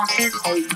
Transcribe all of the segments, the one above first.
on his.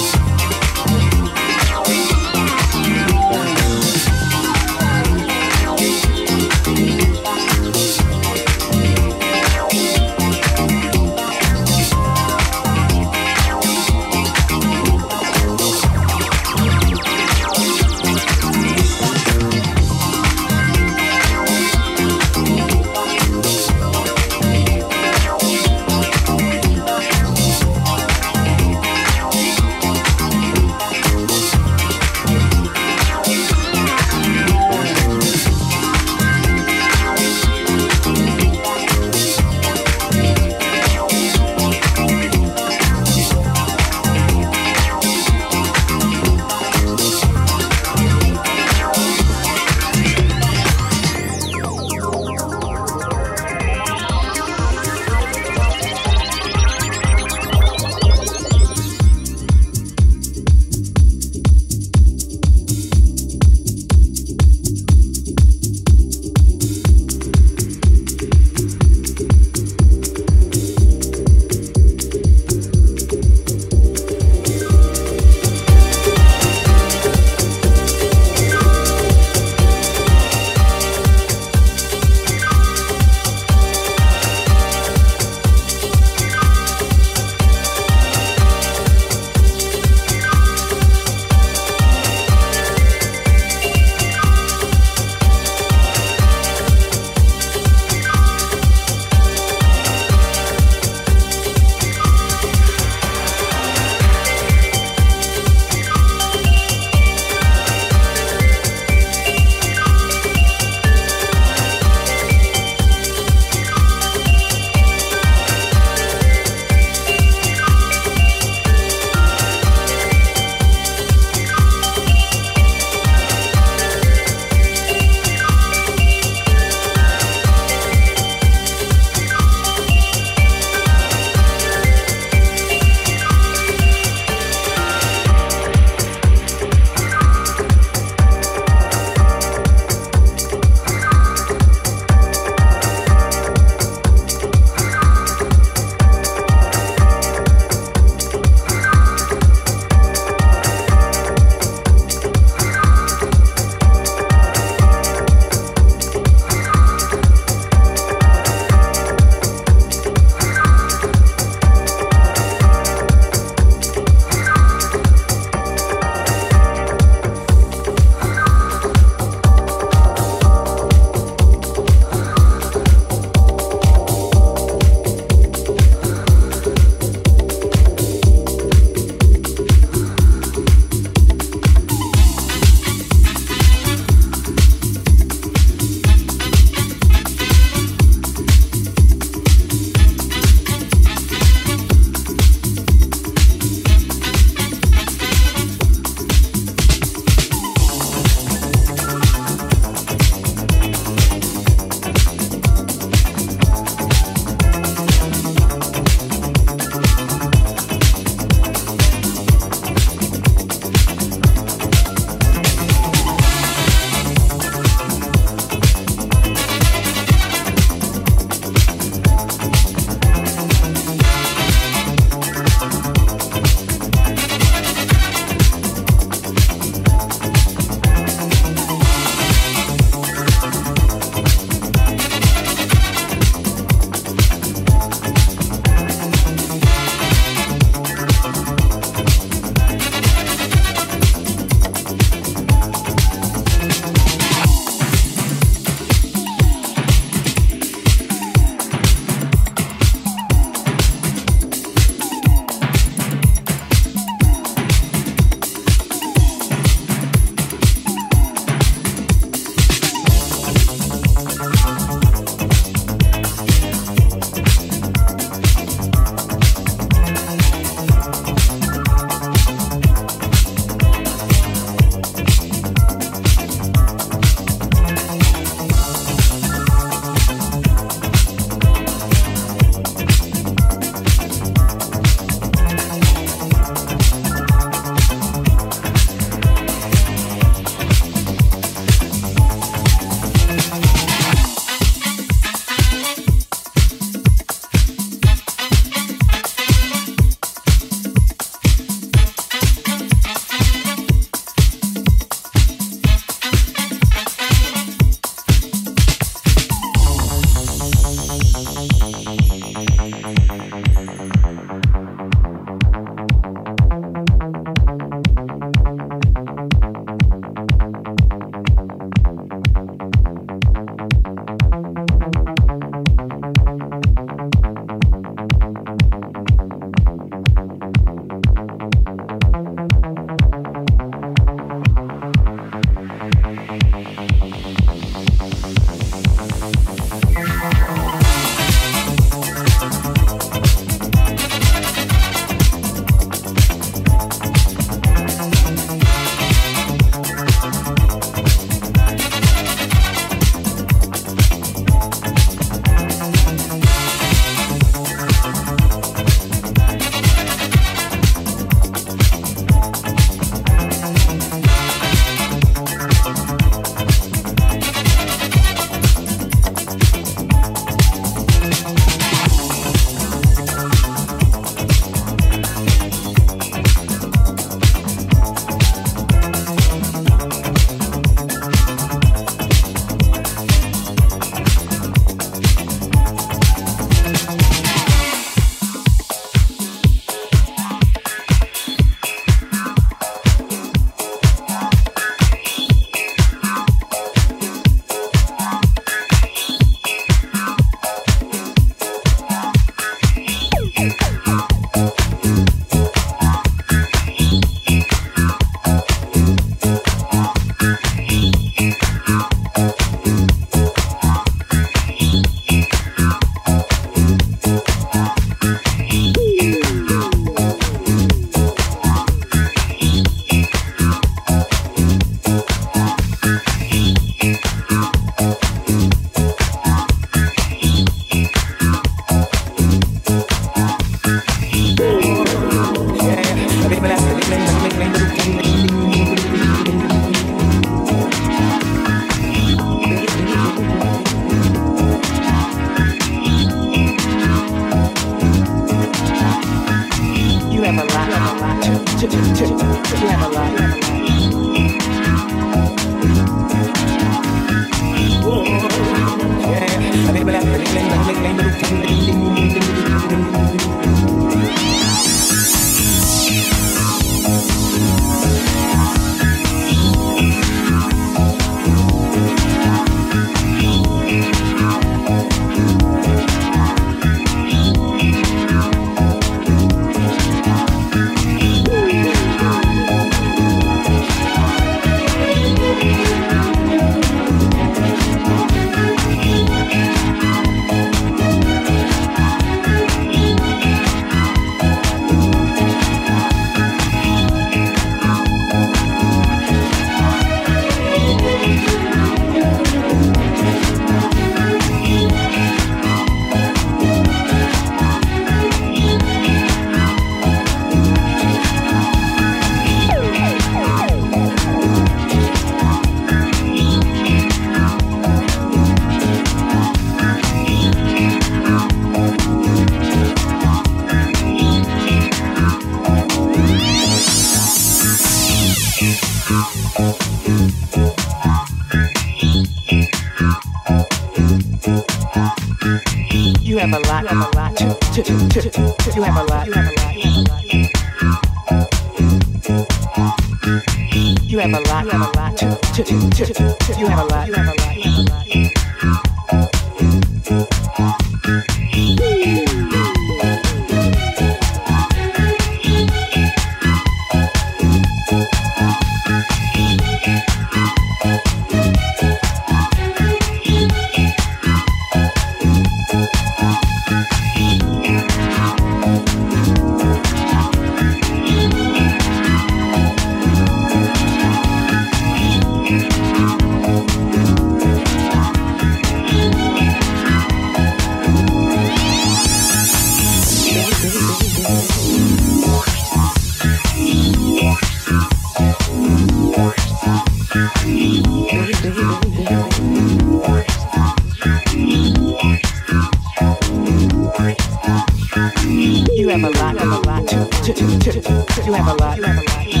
Camelot.